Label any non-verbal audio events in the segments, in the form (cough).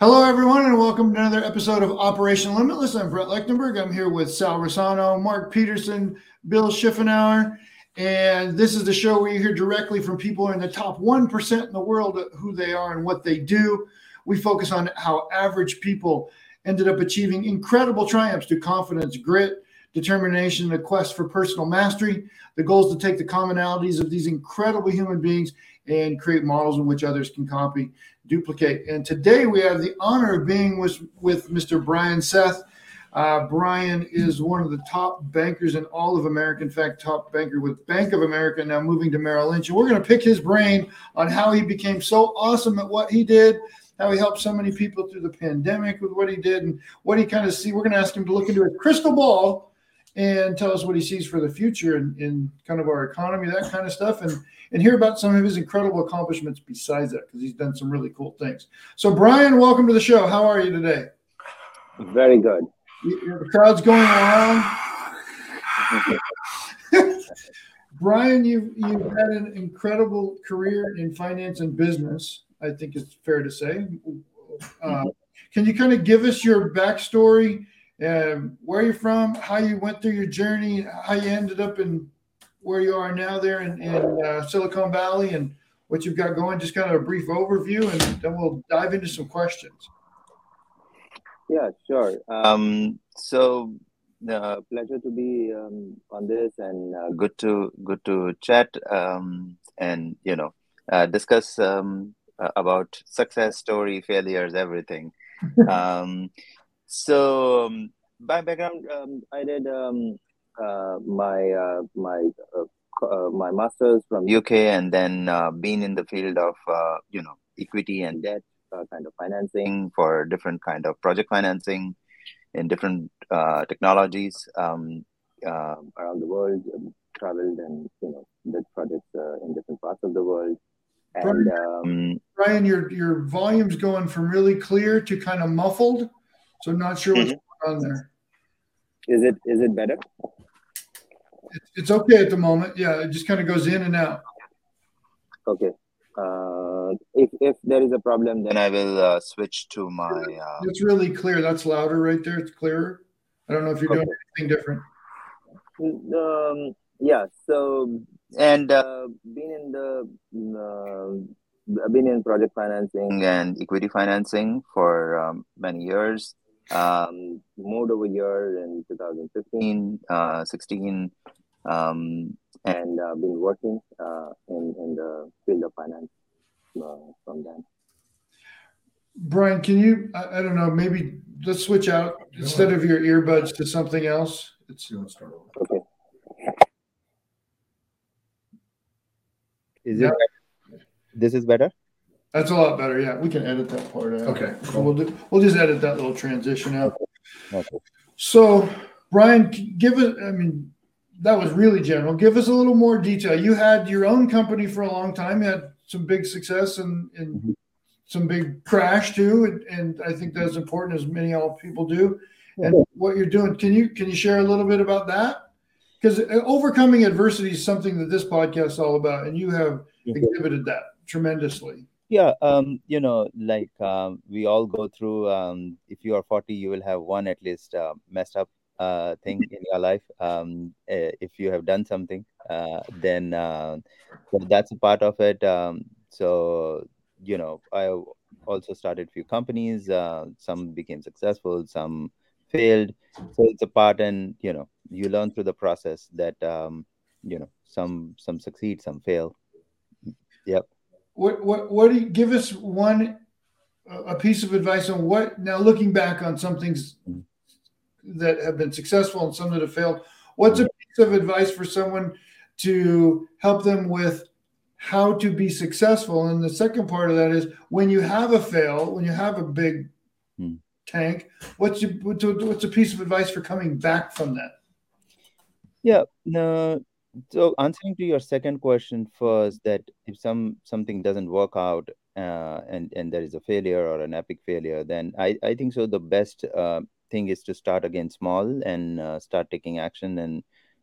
Hello, everyone, and welcome to another episode of Operation Limitless. I'm Brett Lechtenberg. I'm here with Sal Rosano, Mark Peterson, Bill Schiffenauer, and this is the show where you hear directly from people in the top 1% in the world who they are and what they do. We focus on how average people ended up achieving incredible triumphs through confidence, grit, determination, and a quest for personal mastery. The goal is to take the commonalities of these incredible human beings and create models in which others can copy duplicate. And today we have the honor of being with, with Mr. Brian Seth. Uh, Brian is one of the top bankers in all of America. In fact, top banker with Bank of America, now moving to Merrill Lynch. And we're going to pick his brain on how he became so awesome at what he did, how he helped so many people through the pandemic with what he did, and what he kind of see. We're going to ask him to look into a crystal ball and tell us what he sees for the future in, in kind of our economy, that kind of stuff, and and hear about some of his incredible accomplishments besides that because he's done some really cool things. So, Brian, welcome to the show. How are you today? Very good. The crowd's going around. (laughs) Brian, you've you've had an incredible career in finance and business. I think it's fair to say. Uh, can you kind of give us your backstory? Um, where are you're from, how you went through your journey, how you ended up in where you are now there in, in uh, Silicon Valley, and what you've got going. Just kind of a brief overview, and then we'll dive into some questions. Yeah, sure. Um, so, uh, pleasure to be um, on this, and uh, good to good to chat, um, and you know, uh, discuss um, about success story, failures, everything. (laughs) um, so um, by background, um, I did um, uh, my uh, my uh, uh my masters from UK, and then uh, been in the field of uh, you know equity and debt kind of financing for different kind of project financing in different technologies um, around the world. Um, traveled and you know did projects in different parts of the world. And um, Brian, your your volume's going from really clear to kind of muffled. So I'm not sure what's mm-hmm. going on there. Is it is it better? It's okay at the moment. Yeah, it just kind of goes in and out. Okay. Uh, if if there is a problem, then I will uh, switch to my. Uh... It's really clear. That's louder right there. It's clearer. I don't know if you're okay. doing anything different. Um, yeah. So and uh, being in the uh, I've been in project financing and equity financing for um, many years um, moved over here in 2015, uh, 16, um, and uh, been working uh, in, in the field of finance uh, from then. Brian, can you, I, I, don't know, maybe let's switch out instead of your earbuds to something else. It's okay. Is it? This is better. That's a lot better. Yeah, we can edit that part out. Okay, cool. we'll do, we'll just edit that little transition out. Okay. So, Brian, give it. I mean, that was really general. Give us a little more detail. You had your own company for a long time. You had some big success and, and mm-hmm. some big crash too, and, and, I think that's important, as many all people do. And what you're doing, can you can you share a little bit about that? Because overcoming adversity is something that this podcast is all about, and you have exhibited that tremendously yeah um you know like um, we all go through um if you are 40 you will have one at least uh, messed up uh thing in your life. Um eh, if you have done something uh then uh, that's a part of it. Um so you know i also started few companies uh, some became successful some failed. So it's a part and you know you learn through the process that um you know some some succeed some fail. Yep what what what do you give us one a piece of advice on what now looking back on some things that have been successful and some that have failed what's a piece of advice for someone to help them with how to be successful and the second part of that is when you have a fail when you have a big hmm. tank what's your, what's a, piece of advice for coming back from that yeah no so answering to your second question first that if some something doesn't work out uh, and and there is a failure or an epic failure then i i think so the best uh, thing is to start again small and uh, start taking action. And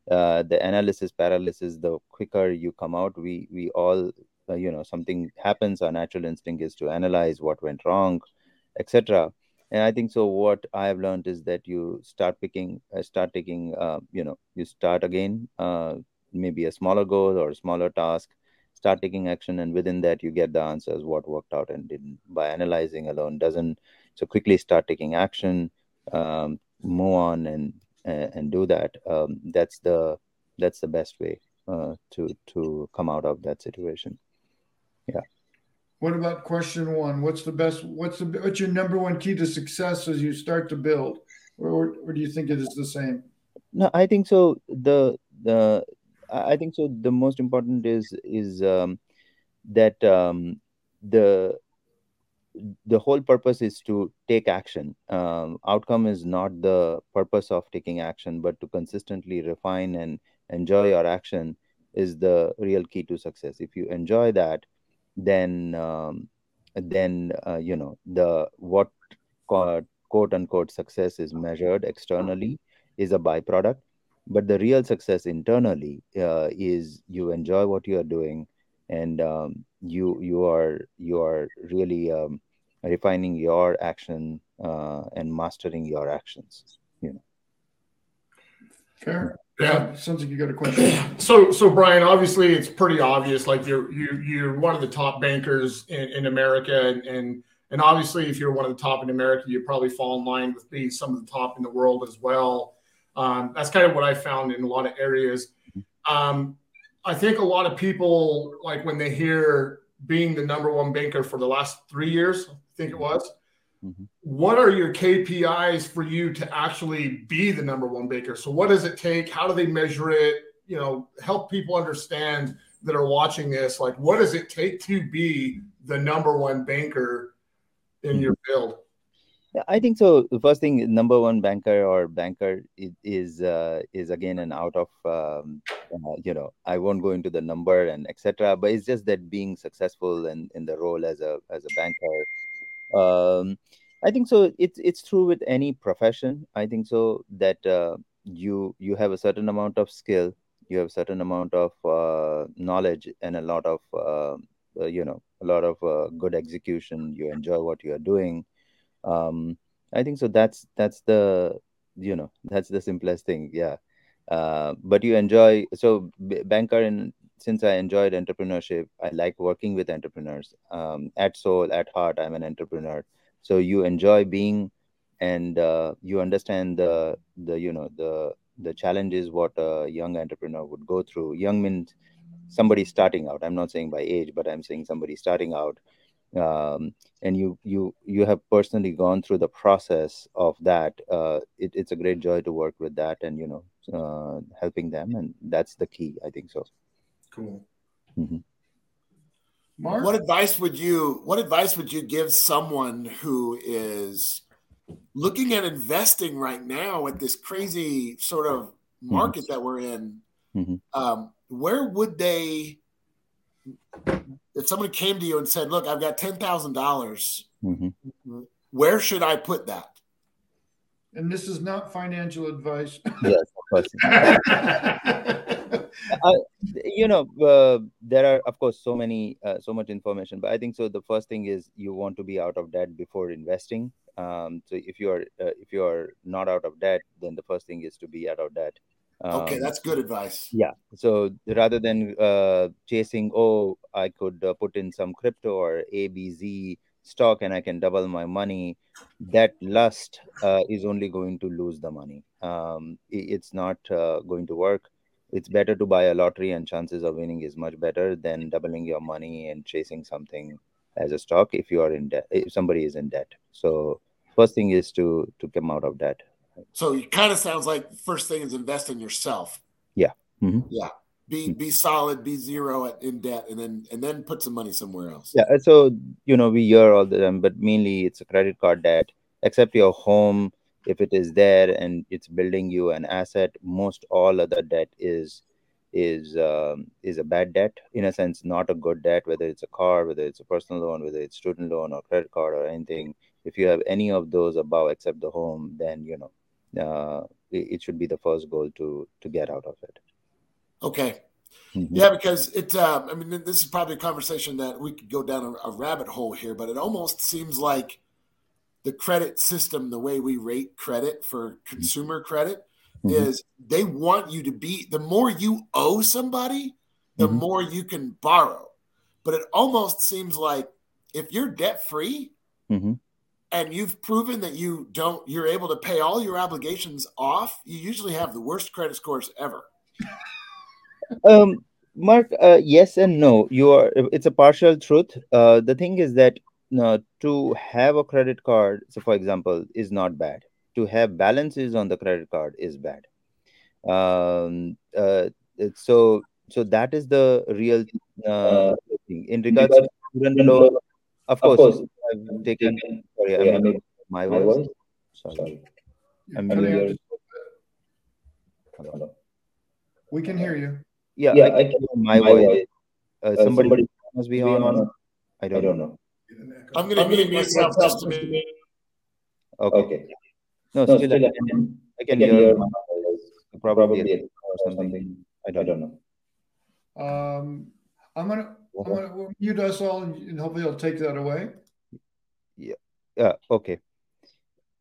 uh, the analysis paralysis the quicker you come out we we all uh, you know something happens our natural instinct is to analyze what went wrong etc and i think so what i have learned is that you start picking uh, start taking uh, you know you start again uh, maybe a smaller goal or a smaller task start taking action and within that you get the answers what worked out and didn't by analyzing alone doesn't so quickly start taking action um, move on and and do that um, that's the that's the best way uh, to to come out of that situation yeah what about question one? What's the best? What's the what's your number one key to success as you start to build, or, or do you think it is the same? No, I think so. The the I think so. The most important is is um, that um, the the whole purpose is to take action. Um, outcome is not the purpose of taking action, but to consistently refine and enjoy your action is the real key to success. If you enjoy that, then um, then uh, you know the what quote unquote success is measured externally is a byproduct but the real success internally uh, is you enjoy what you are doing and um, you you are you are really um, refining your action uh, and mastering your actions you know fair yeah, sounds like you got a question. (clears throat) So, so Brian, obviously, it's pretty obvious. Like you're you you're one of the top bankers in, in America, and, and and obviously, if you're one of the top in America, you probably fall in line with being some of the top in the world as well. Um, that's kind of what I found in a lot of areas. Um, I think a lot of people like when they hear being the number one banker for the last three years. I think it was Mm-hmm. What are your KPIs for you to actually be the number one baker? So, what does it take? How do they measure it? You know, help people understand that are watching this. Like, what does it take to be the number one banker in mm-hmm. your field? I think so. The first thing, number one banker or banker is uh, is again an out of um, uh, you know. I won't go into the number and etc. But it's just that being successful in, in the role as a as a banker um, i think so it's it's true with any profession i think so that uh, you you have a certain amount of skill you have a certain amount of uh, knowledge and a lot of uh, uh you know a lot of good execution you enjoy what you are doing um, i think so that's that's the you know that's the simplest thing yeah uh, but you enjoy so banker in since I enjoyed entrepreneurship, I like working with entrepreneurs. Um, at soul, at heart, I'm an entrepreneur. So you enjoy being, and uh, you understand the the you know the the challenges what a young entrepreneur would go through. Young means somebody starting out. I'm not saying by age, but I'm saying somebody starting out. Um, and you you you have personally gone through the process of that. Uh, it, it's a great joy to work with that, and you know, uh, helping them, and that's the key. I think so. Cool. Mm-hmm. Mark, what advice would you what advice would you give someone who is looking at investing right now at this crazy sort of mm-hmm. market mm-hmm. that we're in? Mm-hmm. Um, where would they if someone came to you and said, "Look, I've got ten thousand dollars. Mm-hmm. Where should I put that?" And this is not financial advice. (laughs) Yes, (laughs) I, you know, uh, there are of course so many, uh, so much information, but I think so. The first thing is you want to be out of debt before investing. Um, so if you are uh, if you are not out of debt, then the first thing is to be out of debt. Um, okay, that's good advice. Yeah. So rather than uh, chasing, oh, I could uh, put in some crypto or ABZ stock and I can double my money, that lust uh, is only going to lose the money. Um, it's not uh, going to work it's better to buy a lottery and chances of winning is much better than doubling your money and chasing something as a stock if you are in debt if somebody is in debt so first thing is to to come out of debt so it kind of sounds like first thing is invest in yourself. Yeah. Mm-hmm. yeah. Be mm-hmm. be solid be zero at, in debt and then and then put some money somewhere else. Yeah so you know we hear all the time but mainly it's a credit card debt. Except your home if it is there and it's building you an asset most all other debt is is um, is a bad debt. In a sense not a good debt whether it's a car whether it's a personal loan whether it's student loan or credit card or anything. If you have any of those above except the home then you know uh, it, should be the first goal to to get out of it okay mm-hmm. yeah because it uh, i mean this is probably a conversation that we could go down a, a rabbit hole here but it almost seems like the credit system, the way we rate credit for consumer credit, mm-hmm. is they want you to be the more you owe somebody, the mm-hmm. more you can borrow. But it almost seems like if you're debt free mm-hmm. And you've proven that you don't, you're able to pay all your obligations off, you usually have the worst credit scores ever. Um, Mark, uh, yes and no. You are. It's a partial truth. Uh, the thing is that uh, to have a credit card, so for example, is not bad. To have balances on the credit card is bad. Um, uh, so so that is the real uh, thing. In regards to student loan, of course, of course I've taken. Sorry, I mean, my voice. Sorry, I'm Hello. We can hear you. Yeah, yeah I, can hear my, my voice. voice. Uh, somebody, somebody must be on. on. I don't, I don't know. I'm going to mute myself just a minute. Okay. okay. No, no, still, still I, can, I can hear, hear probably, probably or something. I don't, I don't know. Um, I'm gonna I'm gonna mute us all, and hopefully I'll take that away. Yeah. Yeah. Okay.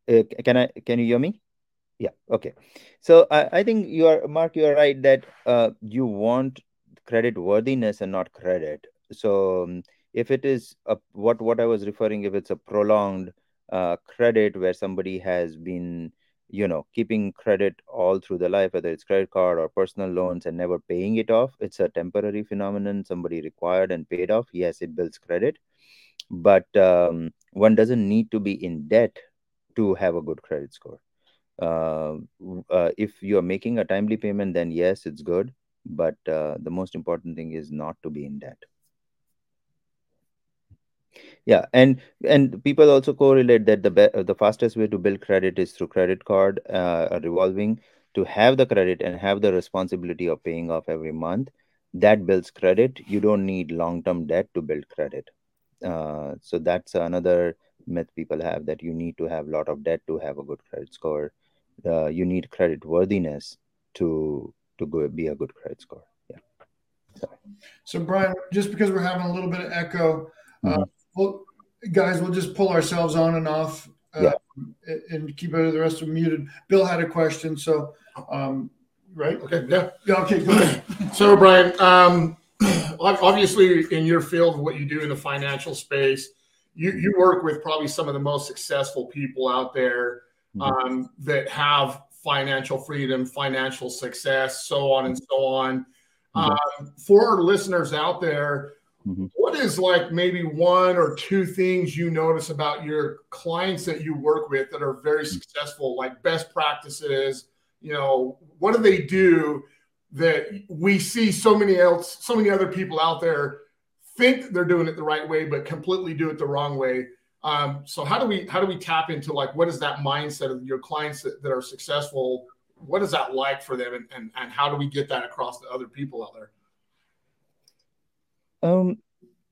Uh, can I? Can you hear me? Yeah. Okay. So I, I think you are Mark. You are right that uh, you want credit worthiness and not credit. So um, if it is a, what what I was referring, if it's a prolonged uh, credit where somebody has been you know keeping credit all through the life whether it's credit card or personal loans and never paying it off it's a temporary phenomenon somebody required and paid off yes it builds credit but um, one doesn't need to be in debt to have a good credit score. Uh, uh, if you're making a timely payment then yes it's good. But uh, the most important thing is not to be in debt. Yeah and and people also correlate that the be- the fastest way to build credit is through credit card uh, revolving to have the credit and have the responsibility of paying off every month. That builds credit. You don't need long term debt to build credit uh, so that's another myth people have that you need to have a lot of debt to have a good credit score uh, you need credit worthiness to to go be a good credit score yeah Sorry. so brian just because we're having a little bit of echo uh, mm-hmm well, guys, we'll just pull ourselves on and off uh, yeah. and keep the rest of them muted. Bill had a question, so um, right? Okay, yeah, yeah. Okay, go ahead. so, Brian, um, obviously, in your field, what you do in the financial space, you you work with probably some of the most successful people out there mm-hmm. um, that have financial freedom, financial success, so on and so on. Mm-hmm. Um, for our listeners out there Mm-hmm. What is like maybe one or two things you notice about your clients that you work with that are very mm-hmm. successful, like best practices? You know, what do they do that we see so many else, so many other people out there think they're doing it the right way, but completely do it the wrong way? Um, so how do we how do we tap into like what is that mindset of your clients that, that are successful? What is that like for them, and, and and how do we get that across to other people out there? Um,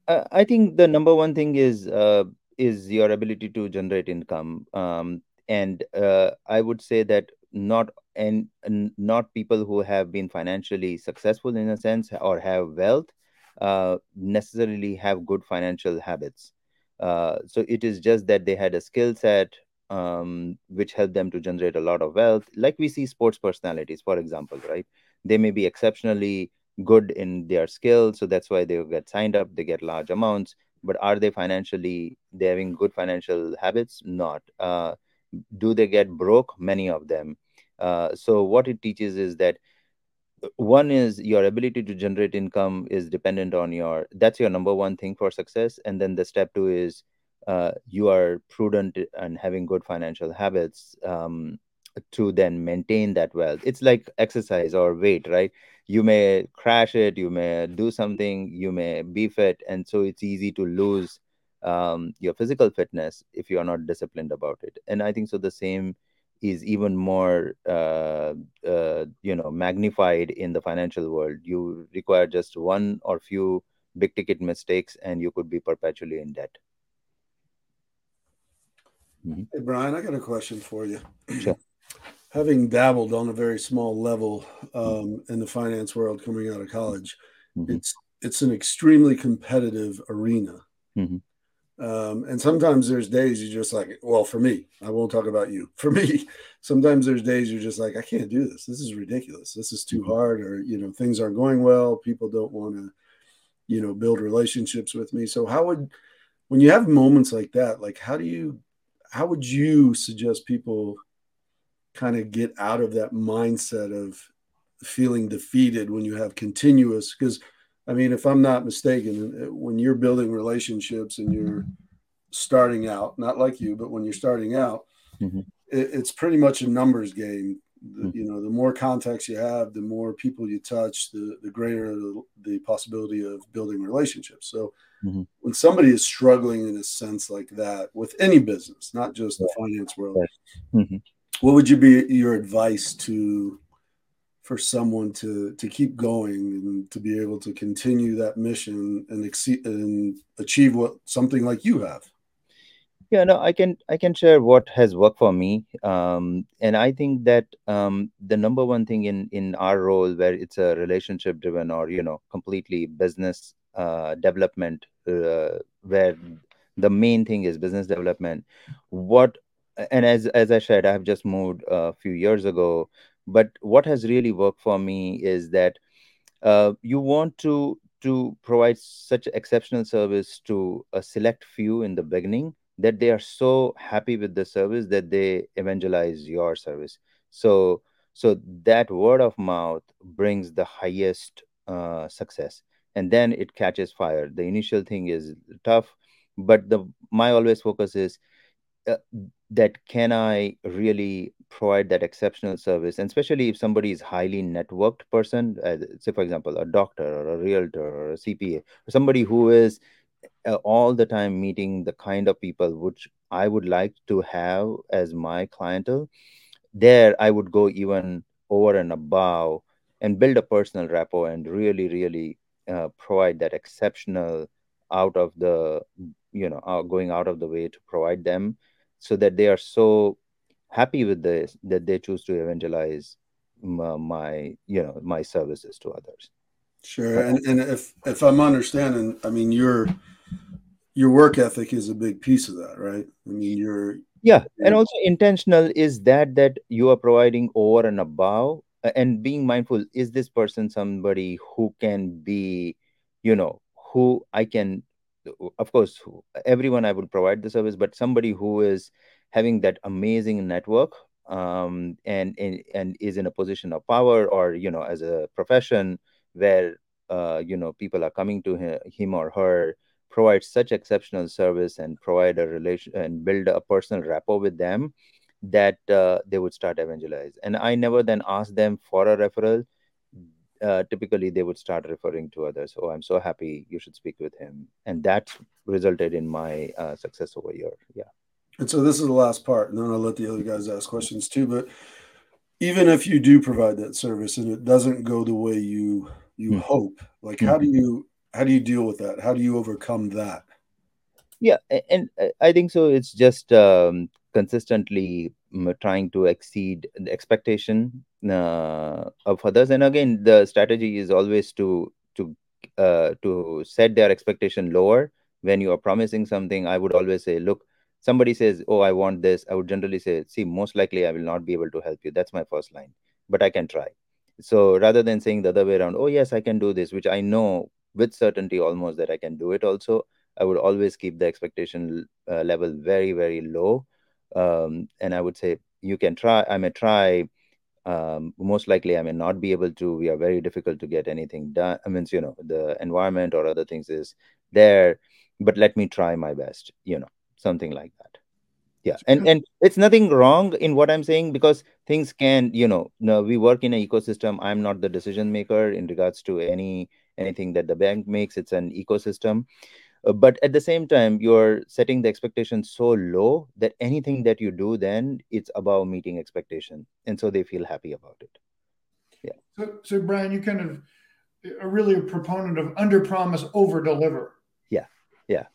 I think the number one thing is uh, is your ability to generate income. Um, and uh, I would say that not and, and, not people who have been financially successful in a sense or have wealth uh, necessarily have good financial habits. Uh, so it is just that they had a skill set um, which helped them to generate a lot of wealth. Like we see sports personalities, for example, right? They may be exceptionally good in their skill so that's why they get signed up they get large amounts but are they financially they having good financial habits not uh, do they get broke? Many of them. Uh, so what it teaches is that one is your ability to generate income is dependent on your that's your number one thing for success. And then the step two is uh, you are prudent and having good financial habits um, to then maintain that wealth. It's like exercise or weight right? You may crash it you may do something you may be fit and so it's easy to lose um, your physical fitness if you are not disciplined about it and i think so the same is even more uh, uh, you know magnified in the financial world you require just one or few big ticket mistakes and you could be perpetually in debt mm-hmm. hey brian i got a question for you sure (clears throat) having dabbled on a very small level um, in the finance world coming out of college, mm-hmm. it's it's an extremely competitive arena. Mm-hmm. Um, and sometimes there's days you're just like, well, for me, I won't talk about you. (laughs) For me, sometimes there's days you're just like, I can't do this. This is ridiculous. This is too mm-hmm. hard, or you know, things aren't going well. People don't want to, you know, build relationships with me. So how would when you have moments like that, like how do you how would you suggest people kind of get out of that mindset of feeling defeated when you have continuous because I mean, if I'm not mistaken, uh, when you're building relationships and you're starting out, not like you, but when you're starting out, mm-hmm. it, it's pretty much a numbers game. Mm-hmm. You know, the more contacts you have, the more people you touch, the the greater the, the possibility of building relationships. So, mm-hmm. when somebody is struggling in a sense like that with any business, not just the finance world, mm-hmm. what would you be your advice to for someone to to keep going and to be able to continue that mission and exceed and achieve what something like you have. Yeah no i can i can share what has worked for me. Um, and i think that um, the number one thing in in our role where it's a relationship driven or you know completely business uh, development uh, where the main thing is business development what and as as i said i have just moved a few years ago but what has really worked for me is that uh, you want to to provide such exceptional service to a select few in the beginning that they are so happy with the service that they evangelize your service. So so that word of mouth brings the highest uh, success. And then it catches fire. The initial thing is tough but the my always focus is uh, that can i really provide that exceptional service? And especially if somebody is highly networked person uh, say for example a doctor or a realtor or a cpa or somebody who is uh, all the time meeting the kind of people which i would like to have as my clientele there i would go even over and above and build a personal rapport and really really uh, provide that exceptional out of the you know uh, going out of the way to provide them so that they are so happy with this that they choose to evangelize my, my you know my services to others. Sure. And, and if if i'm understanding i mean your your work ethic is a big piece of that right? I mean you're yeah. And also intentional is that that you are providing over and above and being mindful is this person somebody who can be you know who i can of course everyone i would provide the service but somebody who is having that amazing network um, and, and and is in a position of power or you know as a profession where uh, you know people are coming to him, or her provide such exceptional service and provide a relation and build a personal rapport with them that uh, they would start evangelize. And i never then ask them for a referral uh, typically they would start referring to others oh i'm so happy you should speak with him and that resulted in my uh, success over here yeah and so this is the last part, and then I'll let the other guys ask questions too. But even if you do provide that service and it doesn't go the way you you mm-hmm. hope, like how do you how do you deal with that? How do you overcome that? Yeah, and I think so. It's just um, consistently trying to exceed the expectation uh, of others. And again, the strategy is always to to uh, to set their expectation lower. When you are promising something. I would always say, look, somebody says oh i want this i would generally say see most likely i will not be able to help you. That's my first line. But i can try. So rather than saying the other way around oh yes i can do this which i know with certainty almost that i can do it also i would always keep the expectation uh, level very very low um, and i would say you can try i may try um, most likely i may not be able to. We are very difficult to get anything done. I mean you know the environment or other things is there but let me try my best you know something like that. Yeah and and it's nothing wrong in what i'm saying because things can you know no, we work in an ecosystem. I'm not the decision maker in regards to any anything that the bank makes. It's an ecosystem Uh, but at the same time you're setting the expectation so low that anything that you do then it's about meeting expectation. And so they feel happy about it. Yeah. So, so brian you kind of uh, are really a proponent of under promise over deliver. Yeah. Yeah.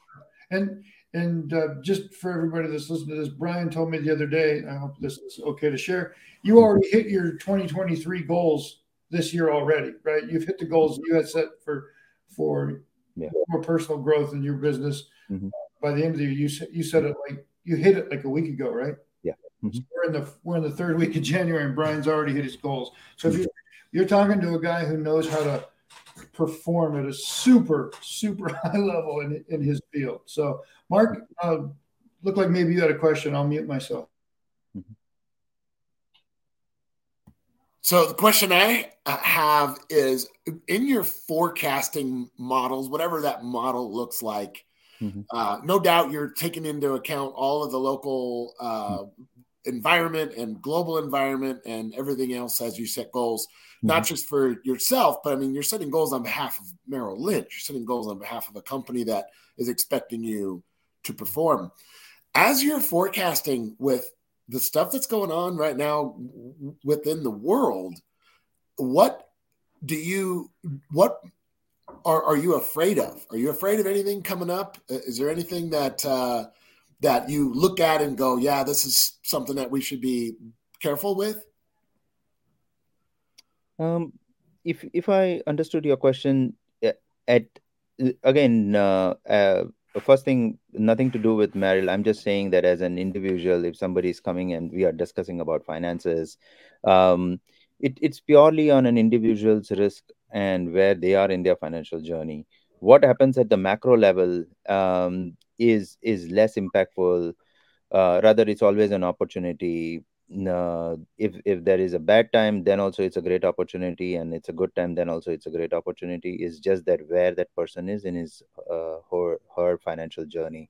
And and uh, just for everybody that's listening to this, Brian told me the other day, I hope this is okay to share. You mm-hmm. already hit your 2023 goals this year already, right? You've hit the goals you had set for for yeah. more personal growth in your business. Mm-hmm. by the end of the year. You said you said it like you hit it like a week ago, right? Yeah. Mm-hmm. So we're in the we're in the third week of January, and Brian's already hit his goals. So if you you're talking to a guy who knows how to perform at a super super (laughs) high level in in his field. So Mark, uh, look like maybe you had a question. I'll mute myself. So the question I uh, have is in your forecasting models, whatever that model looks like, mm-hmm. uh, no doubt you're taking into account all of the local uh, mm-hmm. environment and global environment and everything else as you set goals, mm-hmm. not just for yourself, but I mean, you're setting goals on behalf of Merrill Lynch. You're setting goals on behalf of a company that is expecting you to perform. As you're forecasting with the stuff that's going on right now within the world, what do you what are, are you afraid of? Are you afraid of anything coming up? Is there anything that uh, that you look at and go, yeah, this is something that we should be careful with? Um, if if I understood your question, at again, uh, uh, first thing nothing to do with Merrill. I'm just saying that as an individual, if somebody is coming and we are discussing about finances, um, it, it's purely on an individual's risk and where they are in their financial journey. What happens at the macro level um, is is less impactful. Uh, rather, it's always an opportunity uh, if if there is a bad time then also it's a great opportunity and it's a good time then also it's a great opportunity. It's just that where that person is in his uh, her her financial journey.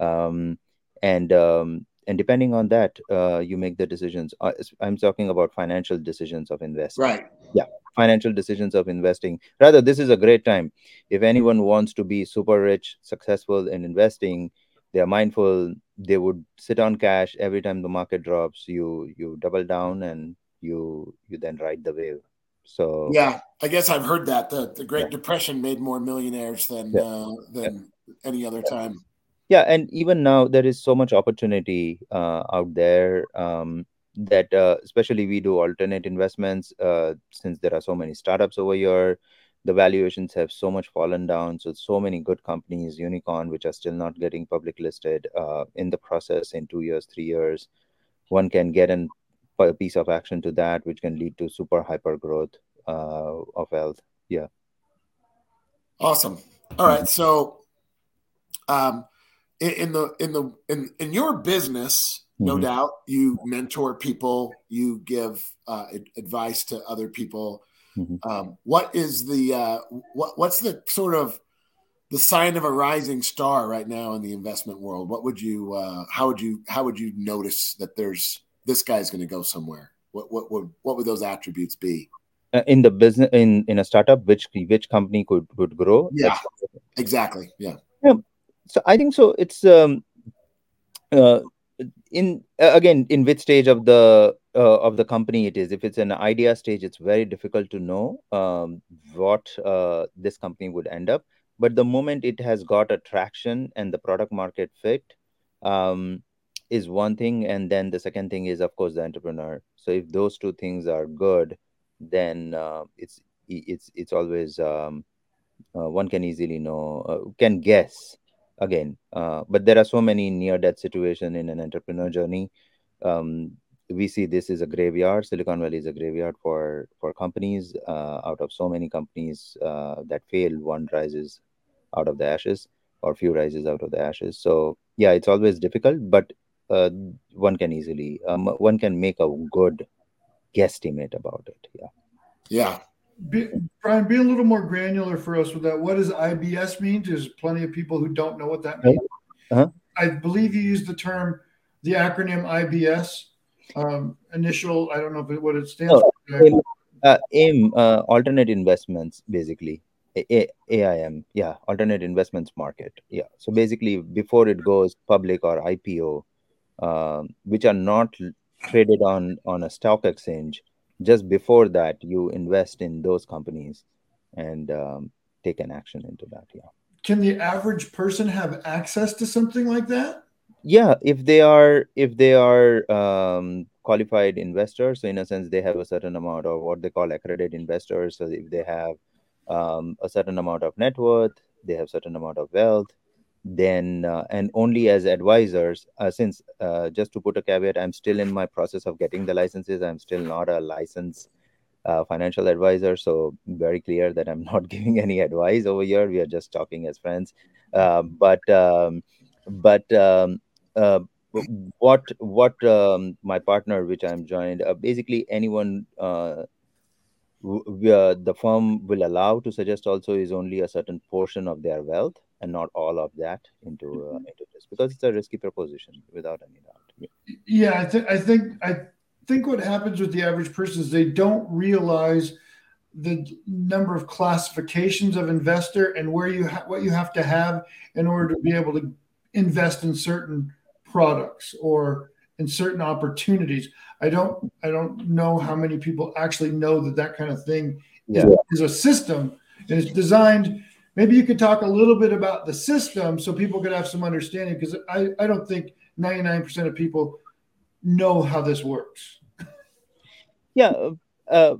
Um, and um, and depending on that uh, you make the decisions. Uh, i'm talking about financial decisions of investing. Right. Yeah financial decisions of investing. Rather this is a great time. If anyone wants to be super rich successful in investing they are mindful they would sit on cash every time the market drops you you double down and you you then ride the wave so yeah i guess i've heard that the, the great yeah. depression made more millionaires than yeah. uh, than yeah. any other time yeah and even now there is so much opportunity uh, out there um, that uh, especially we do alternate investments uh, since there are so many startups over here the valuations have so much fallen down. So so many good companies, unicorn, which are still not getting public listed uh, in the process in two years, three years. One can get an, a piece of action to that, which can lead to super hyper growth uh, of health. Yeah. Awesome. All right. So, um, in, the in the in in your business, no mm-hmm. doubt, you mentor people, you give uh, advice to other people Mm-hmm. Um, what is the uh, what what's the sort of the sign of a rising star right now in the investment world? What would you uh, how would you how would you notice that there's this guy's going to go somewhere? What what would what would those attributes be? Uh, in the business in in a startup, which which company could could grow? Yeah, exactly. Yeah. Yeah. So I think so. It's um, uh, in uh, again in which stage of the uh, of the company it is. If it's an idea stage it's very difficult to know um, what uh, this company would end up. But the moment it has got attraction and the product market fit um, is one thing. And then the second thing is of course the entrepreneur. So if those two things are good then uh, it's it's it's always um, uh, one can easily know uh, can guess again. Uh, but there are so many near death situation in an entrepreneur journey. Um, we see this is a graveyard silicon valley is a graveyard for for companies uh, out of so many companies uh, that fail one rises out of the ashes or few rises out of the ashes so yeah it's always difficult but uh, one can easily um, one can make a good guesstimate about it yeah yeah be, Brian, be a little more granular for us with that. What does IBS mean? There's plenty of people who don't know what that means. Uh-huh. I believe you used the term, the acronym IBS. Um, initial, I don't know what it stands oh, for. Uh, AIM, uh, alternate investments, basically. A- AIM, yeah, alternate investments market. Yeah. So basically, before it goes public or IPO, um, which are not traded on on a stock exchange, just before that you invest in those companies and um, take an action into that yeah can the average person have access to something like that yeah if they are if they are um, qualified investors so in a sense they have a certain amount of what they call accredited investors so if they have um, a certain amount of net worth they have certain amount of wealth then uh, and only as advisors uh, since uh, just to put a caveat i'm still in my process of getting the licenses i'm still not a licensed uh, financial advisor so very clear that i'm (laughs) not giving any advice over here we are just talking as friends. Uh, but um, but um, uh, what what um, my partner which i'm joined basically anyone the firm will allow to suggest also is only a certain portion of their wealth and not all of that into uh, mm-hmm. into this because it's a risky proposition without any doubt. Yeah, I, th- I think I think what happens with the average person is they don't realize the number of classifications of investor and where you ha- what you have to have in order to be able to invest in certain products or in certain opportunities. I don't I don't know how many people actually know that that kind of thing yeah. is, is a system and it's designed maybe you could talk a little bit about the system so people could have some understanding because I, I don't think 99% of people know how this works. (laughs) Yeah. Uh, uh,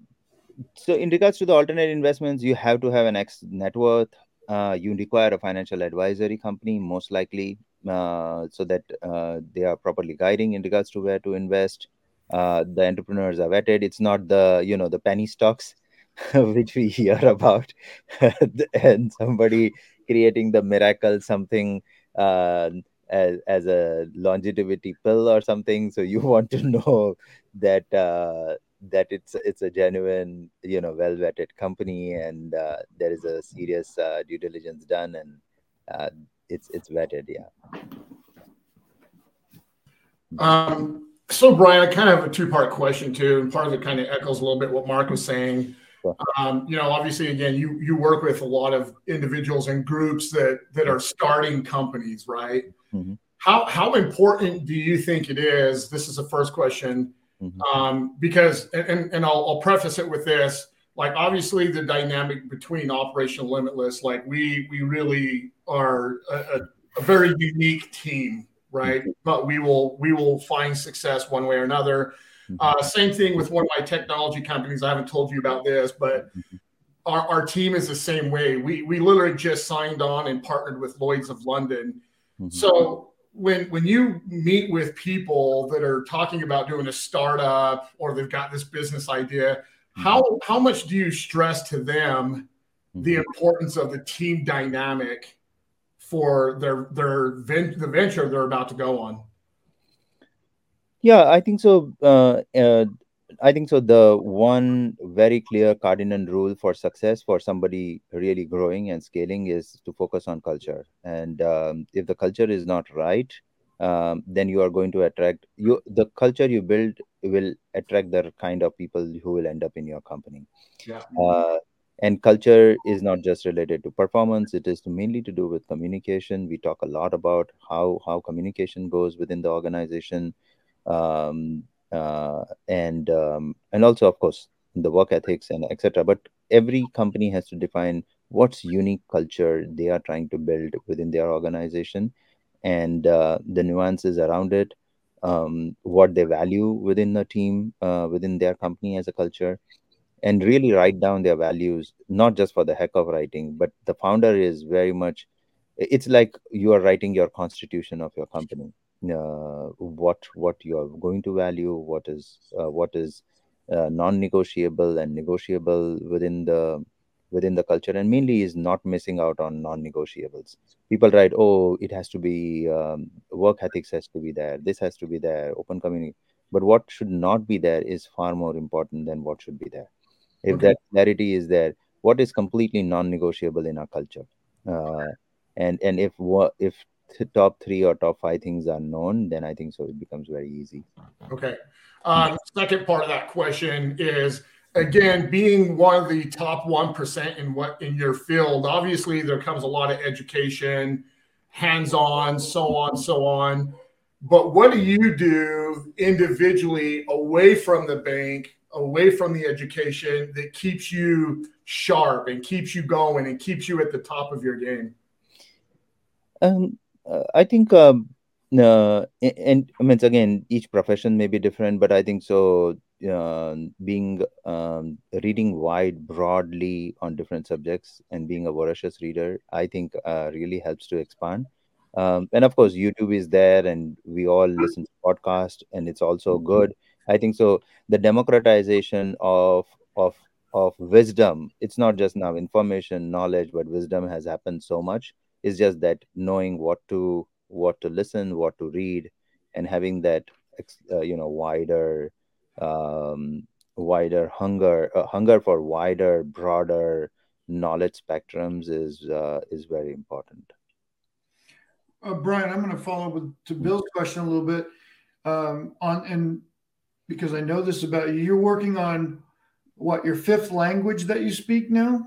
so, in regards to the alternate investments, you have to have an X net worth. Uh, you require a financial advisory company, most likely, so that uh, they are properly guiding in regards to where to invest. Uh, the entrepreneurs are vetted. It's not the you know the penny stocks (laughs) which we hear about, (laughs) and somebody creating the miracle something uh, as, as a longevity pill or something. So you (laughs) want to know that uh, that it's it's a genuine, you know, well vetted company, and uh, there is a serious uh, due diligence done, and uh, it's it's vetted. Yeah. Um, so Brian, I kind of have a two part question too, and part of it kind of echoes a little bit what Mark was saying. Um, you know, obviously, again, you you work with a lot of individuals and groups that that are starting companies, right? Mm-hmm. How how important do you think it is? This is the first question, mm-hmm. um, because and and I'll, I'll preface it with this. Like, obviously, the dynamic between Operation Limitless, like we we really are a, a, a very unique team, right? Mm-hmm. But we will we will find success one way or another Mm-hmm. Uh, same thing with one of my technology companies. I haven't told you about this, but mm-hmm. our, our team is the same way. We we literally just signed on and partnered with Lloyd's of London. Mm-hmm. So when when you meet with people that are talking about doing a startup or they've got this business idea, mm-hmm. how how much do you stress to them the importance of the team dynamic for their their the venture they're about to go on? Yeah, I think so. Uh, uh, I think so. The one very clear cardinal rule for success for somebody really growing and scaling is to focus on culture. And um, if the culture is not right, um, then you are going to attract you. The culture you build will attract the kind of people who will end up in your company. Yeah. Uh, and culture is not just related to performance; it is mainly to do with communication. We talk a lot about how how communication goes within the organization um, uh, and um, and also of course the work ethics and etc. But every company has to define what's unique culture they are trying to build within their organization and uh, the nuances around it, um, what they value within the team, uh, within their company as a culture, and really write down their values, not just for the heck of writing, but the founder is very much, it's like you are writing your constitution of your company uh, what what you are going to value, what is uh, what is uh, non-negotiable and negotiable within the within the culture, and mainly is not missing out on non-negotiables. People write, "Oh, it has to be um, work ethics has to be there. This has to be there. Open community." But what should not be there is far more important than what should be there. If okay. that clarity is there, what is completely non-negotiable in our culture? Uh, and and if what if top three or top five things are known, then I think so it becomes very easy. Okay. Um, second part of that question is again being one of the top one percent in what in your field. Obviously, there comes a lot of education, hands-on, so on, so on. But what do you do individually away from the bank, away from the education that keeps you sharp and keeps you going and keeps you at the top of your game? Um, uh, I think, um, uh, and I mean, again, each profession may be different, but I think so. Uh, being um, reading wide, broadly on different subjects, and being a voracious reader, I think uh, really helps to expand. um, and of course youtube is there and we all listen to podcast and it's also good i think so the democratization of of of wisdom it's not just now information knowledge but wisdom has happened so much. It's just that knowing what to what to listen what to read and having that uh, you know wider um, wider hunger uh, hunger for wider broader knowledge spectrums is uh, is very important. Uh, brian i'm going to follow up with to bill's question a little bit. Um, on and because i know this about you you're working on what your fifth language that you speak now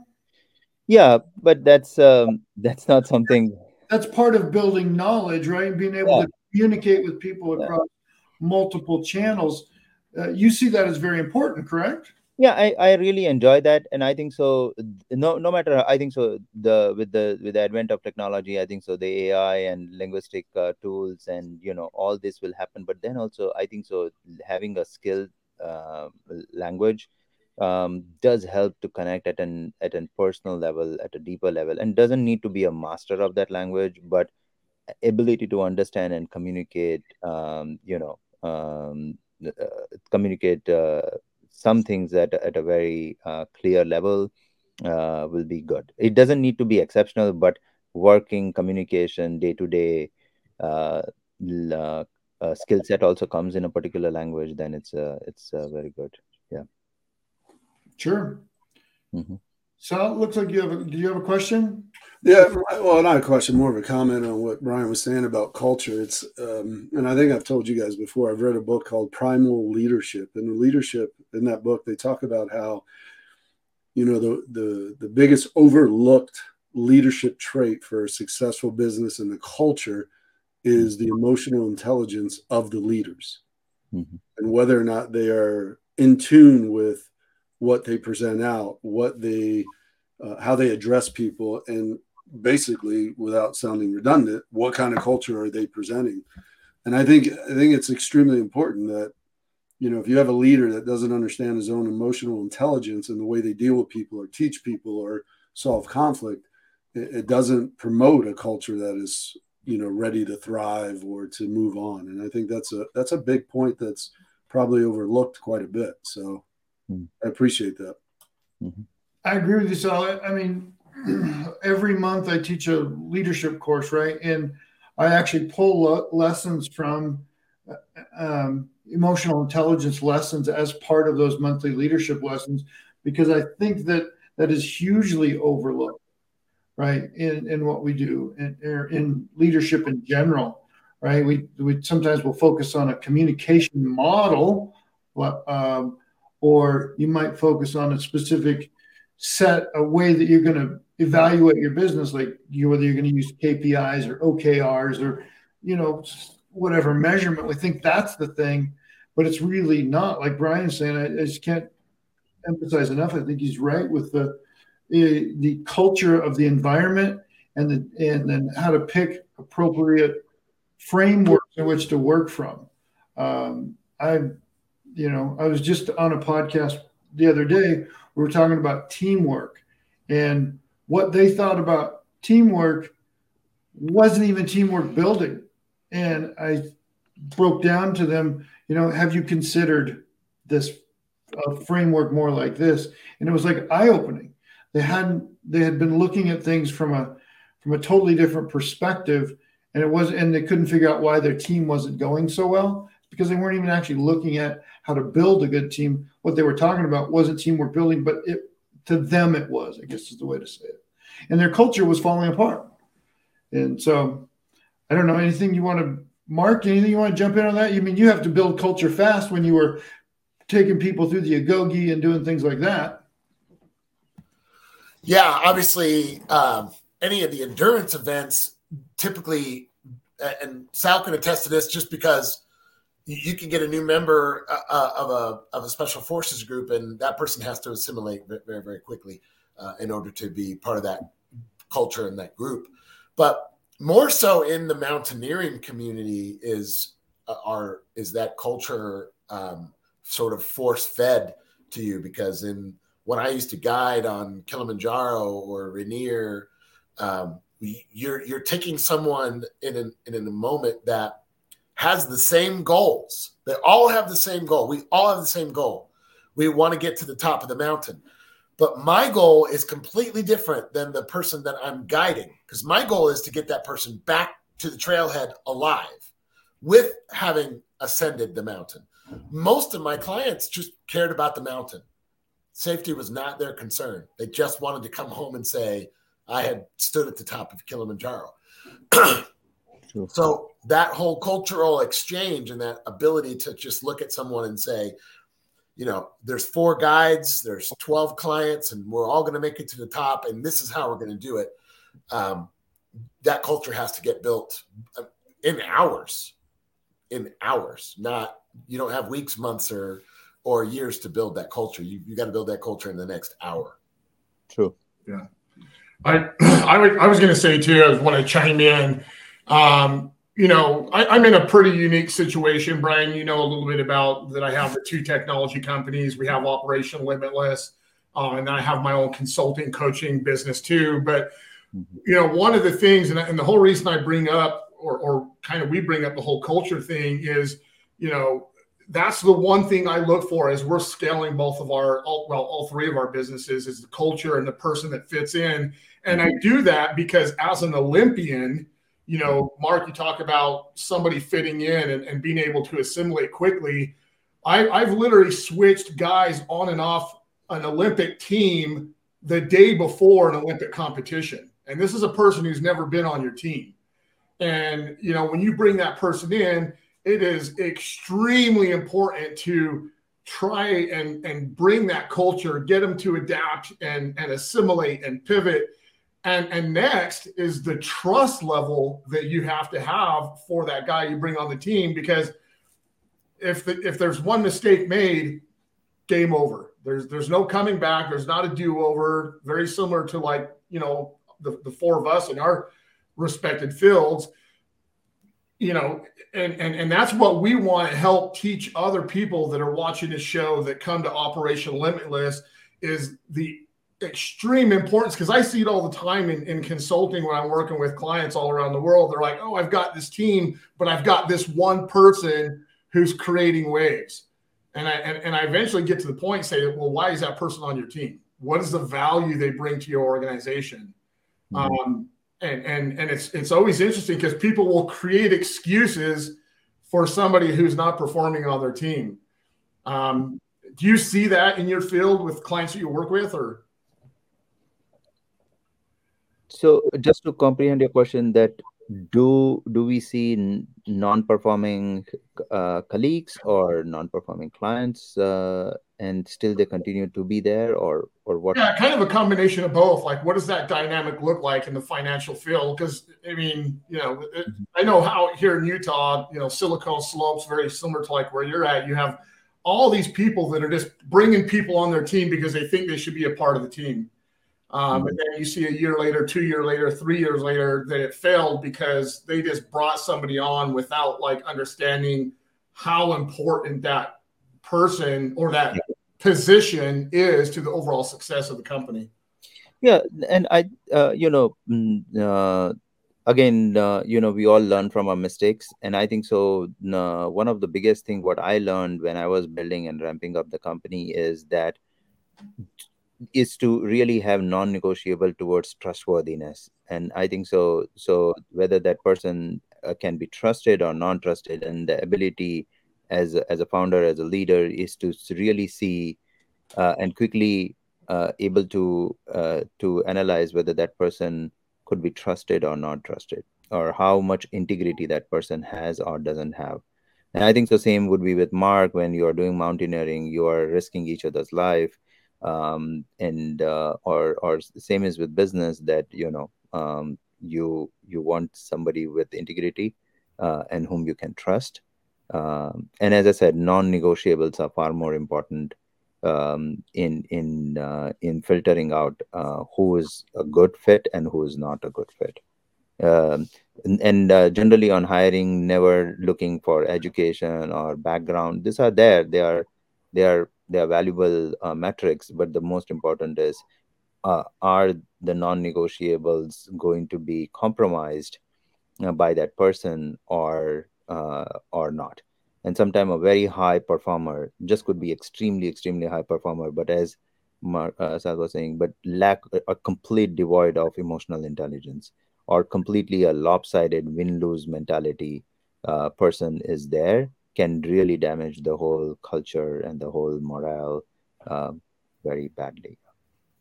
yeah but that's um, that's not something that's part of building knowledge right being able yeah. to communicate with people across yeah. multiple channels uh, you see that as very important, correct? Yeah, I, I really enjoy that, and I think so. No, no matter I think so. The with the with the advent of technology, I think so. The AI and linguistic uh, tools, and you know, all this will happen. But then also, I think so. Having a skilled uh, language um, does help to connect at an at a personal level, at a deeper level, and doesn't need to be a master of that language, but ability to understand and communicate. Um, you know, um, uh, communicate uh, some things at, at a very uh, clear level will be good. It doesn't need to be exceptional, but working communication day to day skill set also comes in a particular language, then it's uh, it's uh, very good. Yeah. Sure. Mm-hmm. So it looks like you have a. Do you have a question? Yeah, well, not a question, more of a comment on what Brian was saying about culture. It's, um, and I think I've told you guys before. I've read a book called Primal Leadership, and the leadership in that book they talk about how, you know, the the the biggest overlooked leadership trait for a successful business and the culture is the emotional intelligence of the leaders, mm-hmm. and whether or not they are in tune with what they present out, what they uh, how they address people, and basically, without sounding redundant, what kind of culture are they presenting? And I think I think it's extremely important that you know if you have a leader that doesn't understand his own emotional intelligence and the way they deal with people or teach people or solve conflict, it, it doesn't promote a culture that is you know ready to thrive or to move on. And I think that's a that's a big point that's probably overlooked quite a bit. So mm-hmm. I appreciate that. Mm-hmm. I agree with you, Sal. I mean, (clears throat) every month I teach a leadership course, right? And I actually pull lo- lessons from uh, um, emotional intelligence lessons as part of those monthly leadership lessons because I think that that is hugely overlooked, right? In in what we do in, in leadership in general, right? We we sometimes will focus on a communication model, um, or you might focus on a specific set a way that you're going to evaluate your business, like you, whether you're going to use KPIs or OKRs or, you know, whatever measurement. We think that's the thing, but it's really not. Like Brian's saying, I, I just can't emphasize enough. I think he's right with the the culture of the environment and the and then how to pick appropriate frameworks in which to work from. Um, I, you know, I was just on a podcast the other day. We were talking about teamwork and what they thought about teamwork wasn't even teamwork building. And I broke down to them, you know, have you considered this uh, framework more like this? And it was like eye opening. They hadn't, they had been looking at things from a, from a totally different perspective. And it was, and they couldn't figure out why their team wasn't going so well because they weren't even actually looking at how to build a good team. What they were talking about wasn't teamwork building, but it to them it was, I guess is the way to say it. And their culture was falling apart. And so I don't know anything you want to mark, anything you want to jump in on that? You mean you have to build culture fast when you were taking people through the agoge and doing things like that. Yeah, obviously, um, any of the endurance events typically, and Sal can attest to this, just because you can get a new member uh, uh, of a of a special forces group, and that person has to assimilate very very quickly uh, in order to be part of that culture and that group. But more so in the mountaineering community is uh, are is that culture um, sort of force fed to you because in when I used to guide on Kilimanjaro or Rainier, um, you're you're taking someone in an, in a moment that has the same goals. They all have the same goal. We all have the same goal. We want to get to the top of the mountain. But my goal is completely different than the person that I'm guiding because my goal is to get that person back to the trailhead alive with having ascended the mountain. Mm-hmm. Most of my clients just cared about the mountain. Safety was not their concern. They just wanted to come home and say, I had stood at the top of Kilimanjaro. (clears throat) So that whole cultural exchange and that ability to just look at someone and say, you know, there's four guides, there's 12 clients, and we're all going to make it to the top, and this is how we're going to do it. Um, that culture has to get built uh, in hours, in hours. Not you don't have weeks, months, or or years to build that culture. You you got to build that culture in the next hour. True. Yeah. I (clears throat) I, would, I was going to say too. I want to chime in. Um, you know, I, am in a pretty unique situation, Brian. You know a little bit about that. I have the two technology companies. We have Operation Limitless, uh, and then I have my own consulting coaching business too. But mm-hmm. you know, one of the things, and, and the whole reason I bring up, or, or kind of we bring up the whole culture thing, is you know that's the one thing I look for as we're scaling both of our all, well all three of our businesses is the culture and the person that fits in, and I mm-hmm. do that because as an Olympian you know, Mark, you talk about somebody fitting in and, and being able to assimilate quickly. I, I've literally switched guys on and off an Olympic team the day before an Olympic competition. And this is a person who's never been on your team. And, you know, when you bring that person in, it is extremely important to try and, and bring that culture, get them to adapt and, and assimilate and pivot and and next is the trust level that you have to have for that guy you bring on the team because if the, if there's one mistake made, game over. There's there's no coming back. There's not a do over. Very similar to like you know the, the four of us in our respected fields. You know, and, and and that's what we want to help teach other people that are watching this show that come to Operation Limitless is the extreme importance because I see it all the time in, in consulting when I'm working with clients all around the world. They're like, oh, I've got this team, but I've got this one person who's creating waves. And I and, and I eventually get to the point say, well, why is that person on your team? What is the value they bring to your organization? Mm-hmm. Um, and and and it's it's always interesting because people will create excuses for somebody who's not performing on their team. Um, do you see that in your field with clients that you work with, or so just to comprehend your question that do do we see non-performing uh, colleagues or non-performing clients uh, and still they continue to be there or or what? Yeah kind of a combination of both. Like what does that dynamic look like in the financial field? Because i mean you know it, mm-hmm. i know how here in utah you know silicon slopes very similar to like where you're at you have all these people that are just bringing people on their team because they think they should be a part of the team um, mm-hmm. and then you see a year later, two year later, three years later that it failed because they just brought somebody on without like understanding how important that person or that yeah. position is to the overall success of the company. Yeah, and I, uh, you know, mm, uh, again, uh, you know, we all learn from our mistakes, and I think so. Uh, one of the biggest thing what I learned when I was building and ramping up the company is that is to really have non-negotiable towards trustworthiness. And i think so so whether that person uh, can be trusted or non-trusted and the ability as as a founder as a leader is to really see uh, and quickly uh, able to uh, to analyze whether that person could be trusted or not trusted or how much integrity that person has or doesn't have. And i think the same would be with mark. When you are doing mountaineering you are risking each other's life um, and uh, or or same as with business that you know um, you you want somebody with integrity uh, and whom you can trust. Um, and as i said non-negotiables are far more important um, in in uh, in filtering out uh, who is a good fit and who is not a good fit. Um, and, and uh, generally on hiring never looking for education or background. These are there. They are they are they are valuable uh, metrics but the most important is uh, are the non-negotiables going to be compromised uh, by that person or uh, or not? And sometimes a very high performer just could be extremely extremely high performer but as Mark uh, Sal was saying but lack a complete devoid of emotional intelligence or completely a lopsided win-lose mentality uh, person is there can really damage the whole culture and the whole morale uh, very badly.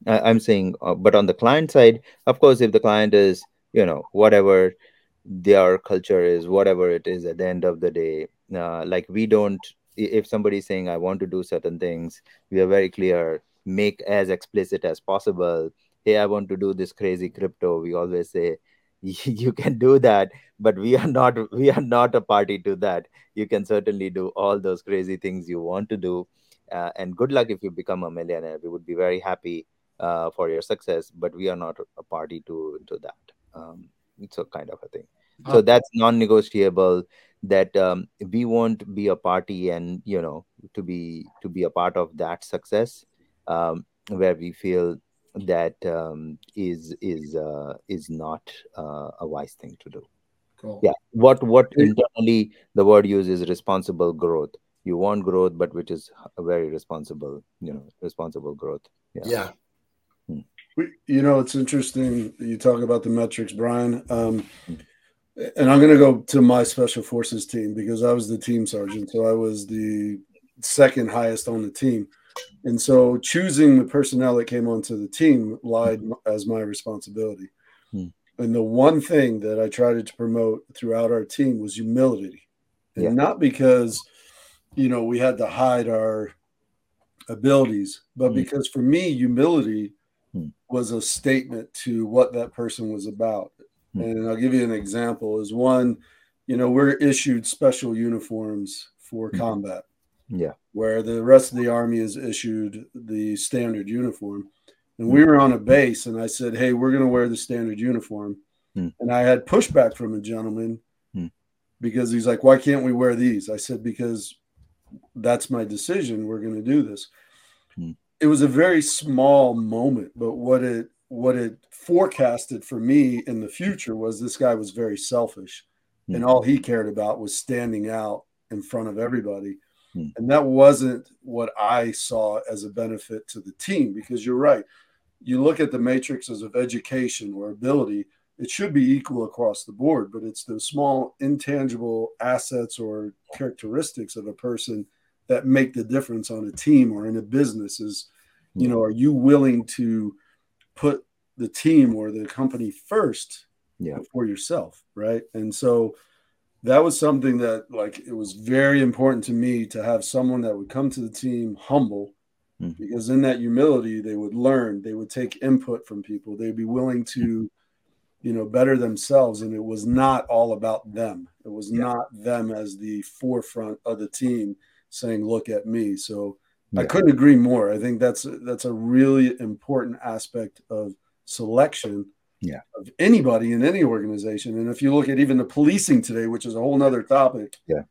I'm saying uh, but on the client side of course if the client is you know whatever their culture is whatever it is at the end of the day uh, like we don't if somebody's saying i want to do certain things we are very clear make as explicit as possible. Hey i want to do this crazy crypto we always say (laughs) you can do that but we are not we are not a party to that. You can certainly do all those crazy things you want to do uh, and good luck if you become a millionaire. We would be very happy uh, for your success but we are not a party to to that. Um, it's a kind of a thing. So that's non-negotiable that um, we won't be a party and you know to be to be a part of that success um, where we feel that um, is is uh, is not uh, a wise thing to do cool. yeah what what internally the word used is responsible growth you want growth but which is a very responsible you know responsible growth yeah, yeah. Hmm. you know it's interesting you talk about the metrics brian um, hmm and I'm going to go to my special forces team because I was the team sergeant. So I was the second highest on the team. And so choosing the personnel that came onto the team lied as my responsibility. Hmm. And the one thing that I tried to promote throughout our team was humility. And yeah. not because, you know, we had to hide our abilities, but hmm. because for me, humility hmm. was a statement to what that person was about. Hmm. And I'll give you an example is one, you know, we're issued special uniforms for hmm. combat. Yeah. Where the rest of the army is issued the standard uniform. And we hmm. were on a base and I said, Hey, we're going to wear the standard uniform. And I had pushback from a gentleman because he's like, Why can't we wear these? I said, Because that's my decision. We're going to do this. It was a very small moment, but what it what it forecasted for me in the future was this guy was very selfish mm. and all he cared about was standing out in front of everybody mm. and that wasn't what i saw as a benefit to the team because you're right you look at the matrices of education or ability it should be equal across the board but it's those small intangible assets or characteristics of a person that make the difference on a team or in a business is you hmm. know are you willing to put the team or the company first yeah. before yourself right and so that was something that like it was very important to me to have someone that would come to the team humble mm-hmm. because in that humility they would learn they would take input from people they'd be willing to you know better themselves and it was not all about them it was yeah. not them as the forefront of the team saying look at me so yeah. I couldn't agree more. I think that's that's a really important aspect of selection yeah. of anybody in any organization. And if you look at even the policing today, which is a whole nother topic, yeah,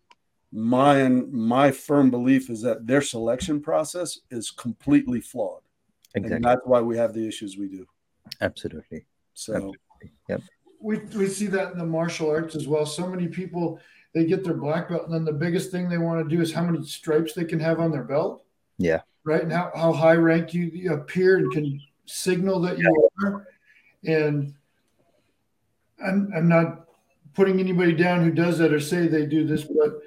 my my firm belief is that their selection process is completely flawed. Exactly. And that's why we have the issues we do. Absolutely. So Absolutely. Yep. We we see that in the martial arts as well. So many people they get their black belt, and then the biggest thing they want to do is how many stripes they can have on their belt. Yeah. Right. And how, how high ranked you, you appear and can signal that you are. And I'm, I'm not putting anybody down who does that or say they do this, but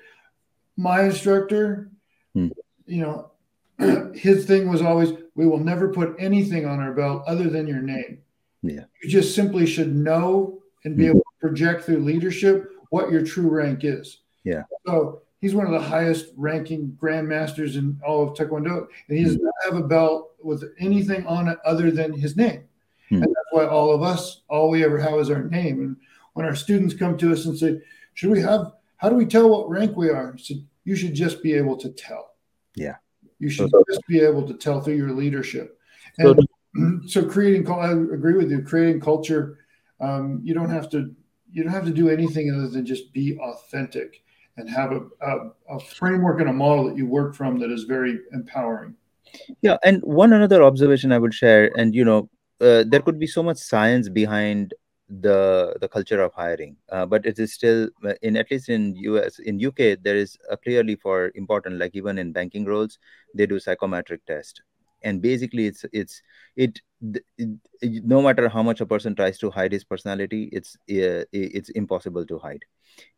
my instructor, hmm. you know, (clears throat) his thing was always, we will never put anything on our belt other than your name. Yeah. You just simply should know and be hmm. able to project through leadership what your true rank is. Yeah. So he's one of the highest ranking grandmasters in all of Taekwondo, and he does not have a belt with anything on it other than his name. Why all of us, all we ever have is our name. And when our students come to us and say, Should we have, how do we tell what rank we are? So you should just be able to tell. Yeah. You should so, just be able to tell through your leadership. And so, (clears throat) so creating, I agree with you, creating culture, um, you don't have to, you don't have to do anything other than just be authentic and have a, a, a, framework and a model that you work from that is very empowering yeah and one another observation i would share and you know uh, there could be so much science behind the the culture of hiring uh, but it is still uh, in at least in us in uk there is clearly for important like even in banking roles they do psychometric test. And basically it's it's it, it, it, no matter how much a person tries to hide his personality it's uh, it's impossible to hide.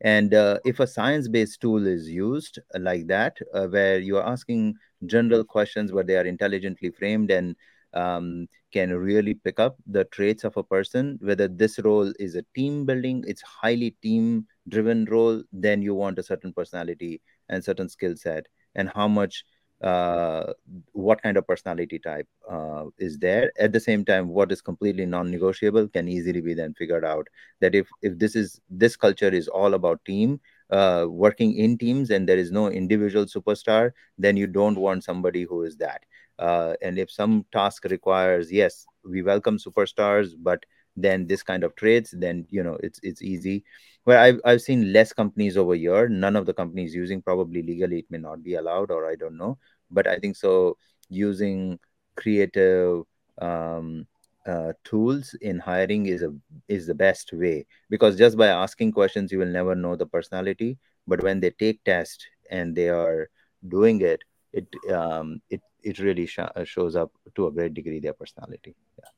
And uh, if a science based tool is used like that uh, where you are asking general questions but they are intelligently framed and um, can really pick up the traits of a person whether this role is a team building it's highly team driven role then you want a certain personality and certain skill set. And how much uh, what kind of personality type uh, is there? At the same time what is completely non-negotiable can easily be then figured out that if if this is this culture is all about team uh, working in teams and there is no individual superstar then you don't want somebody who is that uh, and if some task requires yes we welcome superstars but then this kind of traits then you know it's it's easy. Where I've, I've seen less companies over here. None of the companies using probably legally it may not be allowed or i don't know. But i think so using creative um, uh, tools in hiring is a is the best way. Because just by asking questions you will never know the personality. But when they take test and they are doing it it um, it it really sh- uh, shows up to a great degree their personality. Yeah.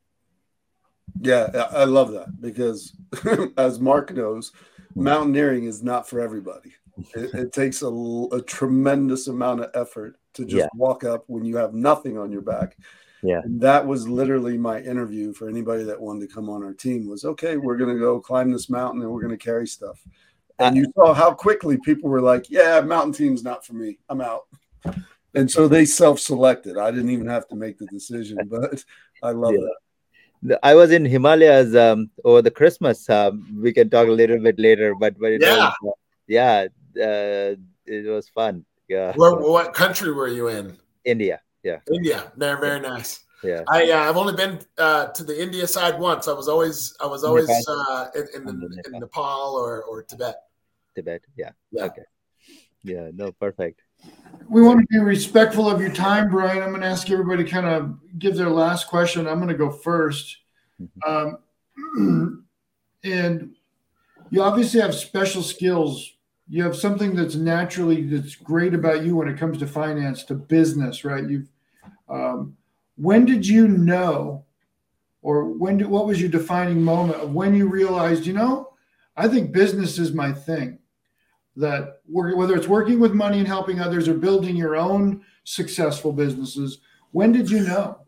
Yeah, I love that because (laughs) as Mark knows, mountaineering is not for everybody. It, it takes a, a, tremendous amount of effort to just yeah. walk up when you have nothing on your back. Yeah. And that was literally my interview for anybody that wanted to come on our team was okay, we're going to go climb this mountain and we're going to carry stuff. And you saw how quickly people were like, yeah, mountain team's not for me. I'm out and so they self-selected. I didn't even have to make the decision, (laughs) but I love yeah. I was in Himalayas um, over the Christmas. Um, we can talk a little bit later, but, but yeah, was, uh, yeah, uh, it was fun. Yeah. Where, what country were you in? India. Yeah. India. Very very nice. Yeah. I uh, I've only been uh, to the India side once. I was always I was always uh, in, in, the, in Nepal or or Tibet. Tibet. Yeah. yeah. Okay. Yeah. No. Perfect we want to be respectful of your time, Brian. I'm going to ask everybody to kind of give their last question. I'm going to go 1st mm-hmm. um, (clears throat) and you obviously have special skills. You have something that's naturally that's great about you when it comes to finance, to business, right? You've. Um, when did you know, or when? Did, what was your defining moment of when you realized, you know, I think business is my thing? That whether it's working with money and helping others or building your own successful businesses when did you know?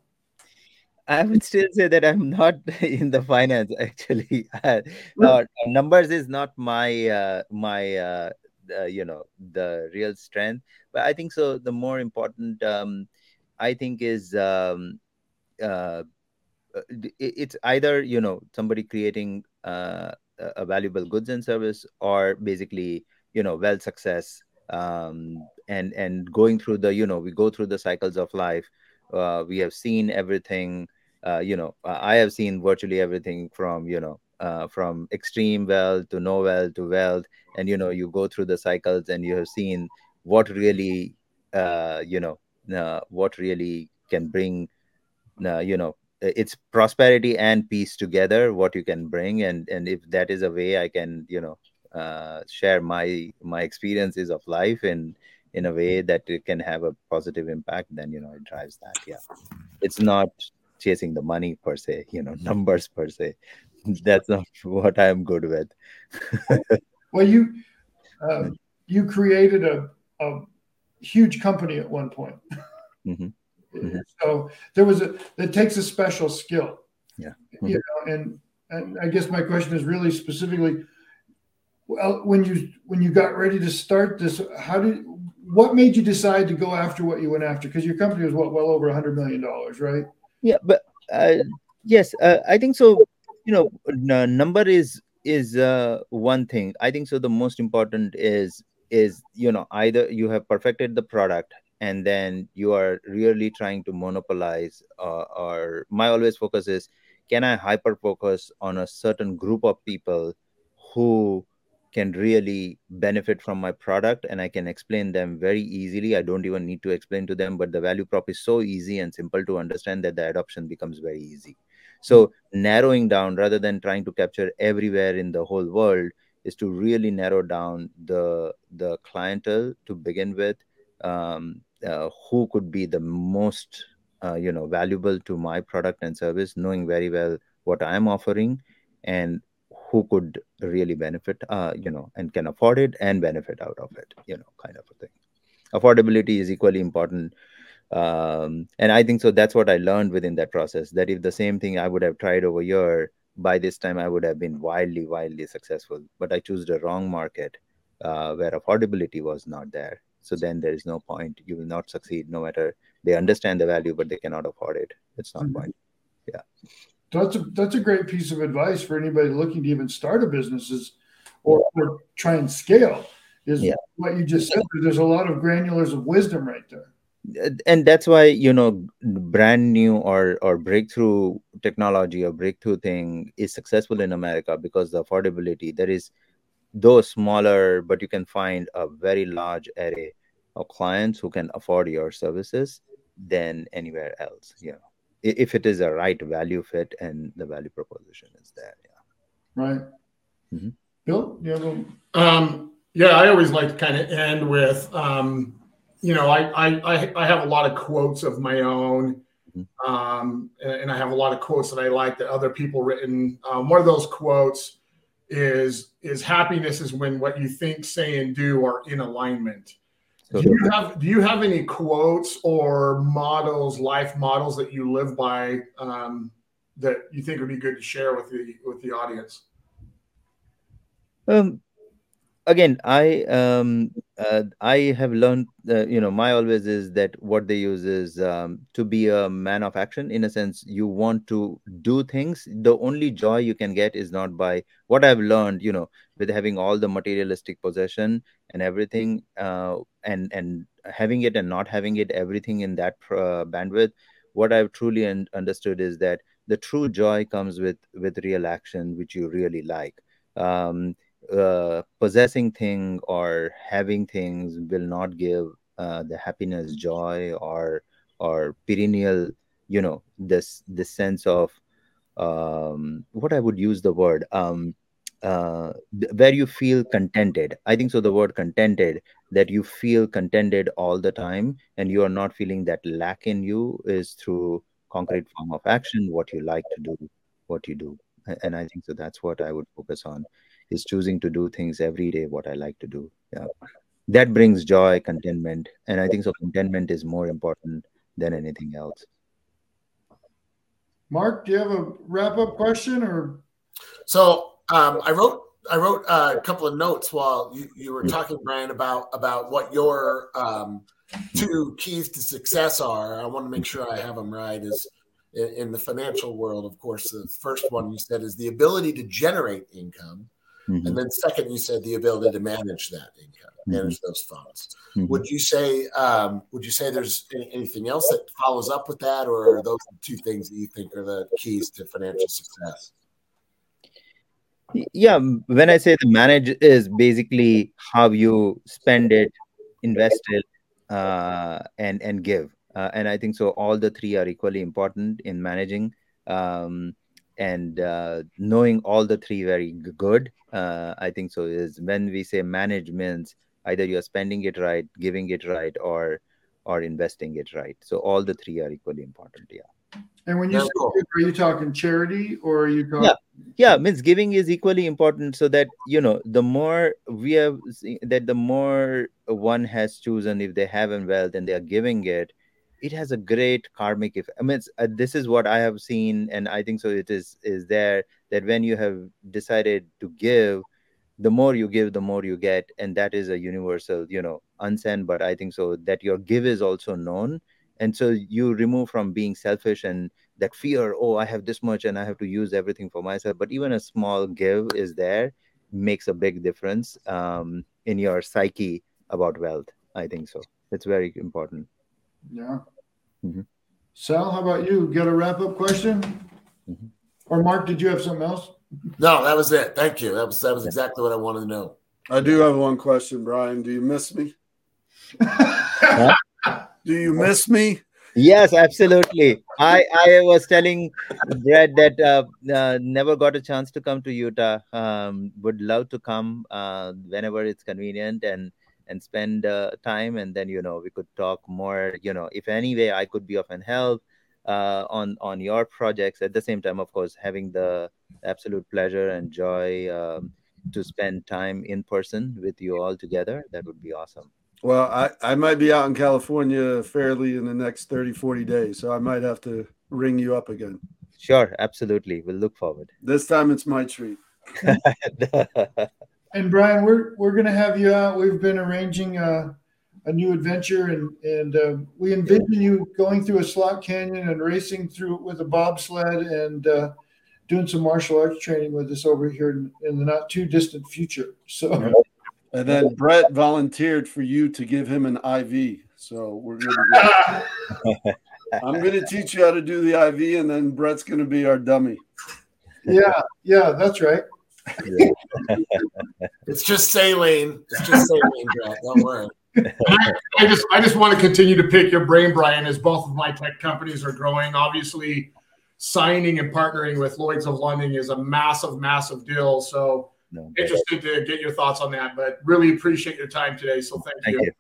I would still say that i'm not (laughs) in the finance actually. (laughs) Uh, uh, numbers is not my uh, my uh, you know the real strength. But i think so the more important um, i think is um, uh, it's either you know somebody creating uh, a valuable goods and service or basically you know wealth success um, and and going through the you know we go through the cycles of life. Uh, we have seen everything uh, you know i have seen virtually everything from you know uh, from extreme wealth to no wealth to wealth. And you know you go through the cycles and you have seen what really uh, you know uh, what really can bring uh, you know it's prosperity and peace together what you can bring. And and if that is a way i can you know uh, share my my experiences of life in in a way that it can have a positive impact then you know it drives that yeah it's not chasing the money per se you know (laughs) numbers per se (laughs) that's not what i'm good with (laughs) well you uh, you created a, a huge company at one point mm-hmm. Mm-hmm. so there was a it takes a special skill yeah mm-hmm. you know and and i guess my question is really specifically well, when you when you got ready to start this, how did what made you decide to go after what you went after? Because your company was what well over a hundred million dollars, right? Yeah, but uh, yes, uh, I think so. You know, number is is uh, one thing. I think so. The most important is is you know either you have perfected the product and then you are really trying to monopolize uh, or my always focus is can i hyper focus on a certain group of people who can really benefit from my product and I can explain them very easily. I don't even need to explain to them, but the value prop is so easy and simple to understand that the adoption becomes very easy. so narrowing down rather than trying to capture everywhere in the whole world is to really narrow down the the clientele to begin with um, uh, who could be the most uh, you know valuable to my product and service knowing very well what i am offering and who could really benefit uh, you know and can afford it and benefit out of it you know kind of a thing. Affordability is equally important um, and i think so that's what i learned within that process that if the same thing i would have tried over here by this time i would have been wildly wildly successful but i chose the wrong market uh, where affordability was not there. So then there is no point. You will not succeed no matter they understand the value but they cannot afford it. It's not mm-hmm. point. Yeah that's a that's a great piece of advice for anybody looking to even start a business is or, or try and scale is yeah. what you just said there's a lot of granulars of wisdom right there and that's why you know brand new or or breakthrough technology or breakthrough thing is successful in america because the affordability there is though smaller but you can find a very large array of clients who can afford your services than anywhere else you know if it is a right value fit and the value proposition is there yeah right mm-hmm. bill you have a... um yeah i always like to kind of end with um you know, I, I, I have a lot of quotes of my own. Mm-hmm. Um, and, I have a lot of quotes that I like that other people written. Um, one of those quotes is is happiness is when what you think, say, and do are in alignment. Do you have do you have any quotes or models, life models that you live by um, that you think would be good to share with the with the audience? Um, again i um uh, i have learned uh, you know my always is that what they use is um, to be a man of action. In a sense you want to do things. The only joy you can get is not by what i've learned you know with having all the materialistic possession and everything uh, and and having it and not having it everything in that uh, bandwidth. What i've truly un- understood is that the true joy comes with with real action which you really like. Um, uh, possessing thing or having things will not give uh, the happiness joy or or perennial you know this this sense of um, what i would use the word um, uh, where you feel contented. I think so the word contented that you feel contented all the time and you are not feeling that lack in you is through concrete form of action what you like to do what you do. And i think so that's what i would focus on is choosing to do things every day what i like to do. Yeah. That brings joy contentment and i think so contentment is more important than anything else. Mark do you have a wrap up question or? So um, i wrote i wrote a couple of notes while you, you were talking brian about about what your um, two keys to success are. I want to make sure i have them right is in, in the financial world of course the first one you said is the ability to generate income Mm-hmm. And then second, you said the ability to manage that income, mm-hmm. manage those funds. Mm-hmm. Would you say um, would you say there's anything else that follows up with that, or are those the two things that you think are the keys to financial success? Yeah, when I say the manage is basically how you spend it, invest it, uh, and and give. Uh, and I think so. All the three are equally important in managing. Um, and uh, knowing all the three very good uh, i think so is when we say management either you're spending it right giving it right or or investing it right. So all the three are equally important yeah. And when you say, cool. are you talking charity or are you talking yeah. Yeah means giving is equally important so that you know the more we have that the more one has chosen if they have wealth and they are giving it it has a great karmic effect. I mean, uh, this is what I have seen, and I think so. It is is there that when you have decided to give, the more you give, the more you get, and that is a universal, you know, unsend. But I think so that your give is also known, and so you remove from being selfish and that fear. Oh, I have this much, and I have to use everything for myself. But even a small give is there, makes a big difference um, in your psyche about wealth. I think so. It's very important. Yeah. Mm-hmm. Sal, how about you? Get a wrap up question? Mm-hmm. Or Mark, did you have something else? No, that was it. Thank you. That was that was exactly what I wanted to know. I do have one question, Brian. Do you miss me? do you miss me? yes, absolutely. I I was telling Brett that uh, uh, never got a chance to come to Utah. Um, would love to come uh, whenever it's convenient and and spend uh, time, and then you know we could talk more. You know, if any way I could be of an help uh, on on your projects. At the same time, of course, having the absolute pleasure and joy um, to spend time in person with you all together. That would be awesome. Well, I, I might be out in California fairly in the next 30, 40 days. So I might have to ring you up again. Sure, absolutely. We'll look forward. This time it's my treat. (laughs) and Brian, we're we're gonna have you out. We've been arranging a, a new adventure, and and uh, we envision you going through a slot canyon and racing through with a bobsled and uh, doing some martial arts training with us over here in, in the not too distant future. So. And then Brett volunteered for you to give him an IV. So we're going to go. I'm going to teach you how to do the IV, and then Brett's going to be our dummy. Yeah, yeah, that's right. (laughs) it's just saline. It's just saline, Brett. Don't worry. I, (laughs) I, just I just want to continue to pick your brain, Brian, as both of my tech companies are growing. Obviously, signing and partnering with Lloyd's of London is a massive, massive deal. So no, interested to get your thoughts on that, but really appreciate your time today. So thank, thank you. you.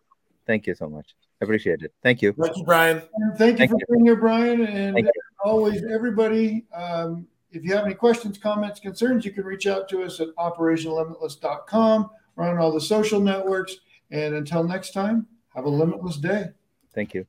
Thank you so much. I Appreciate it. Thank you. Thank you, Brian. thank you thank for you. being here, Brian. And always, everybody, um, if you have any questions, comments, concerns, you can reach out to us at operationlimitless.com. We're on all the social networks. And until next time, have a limitless day. Thank you.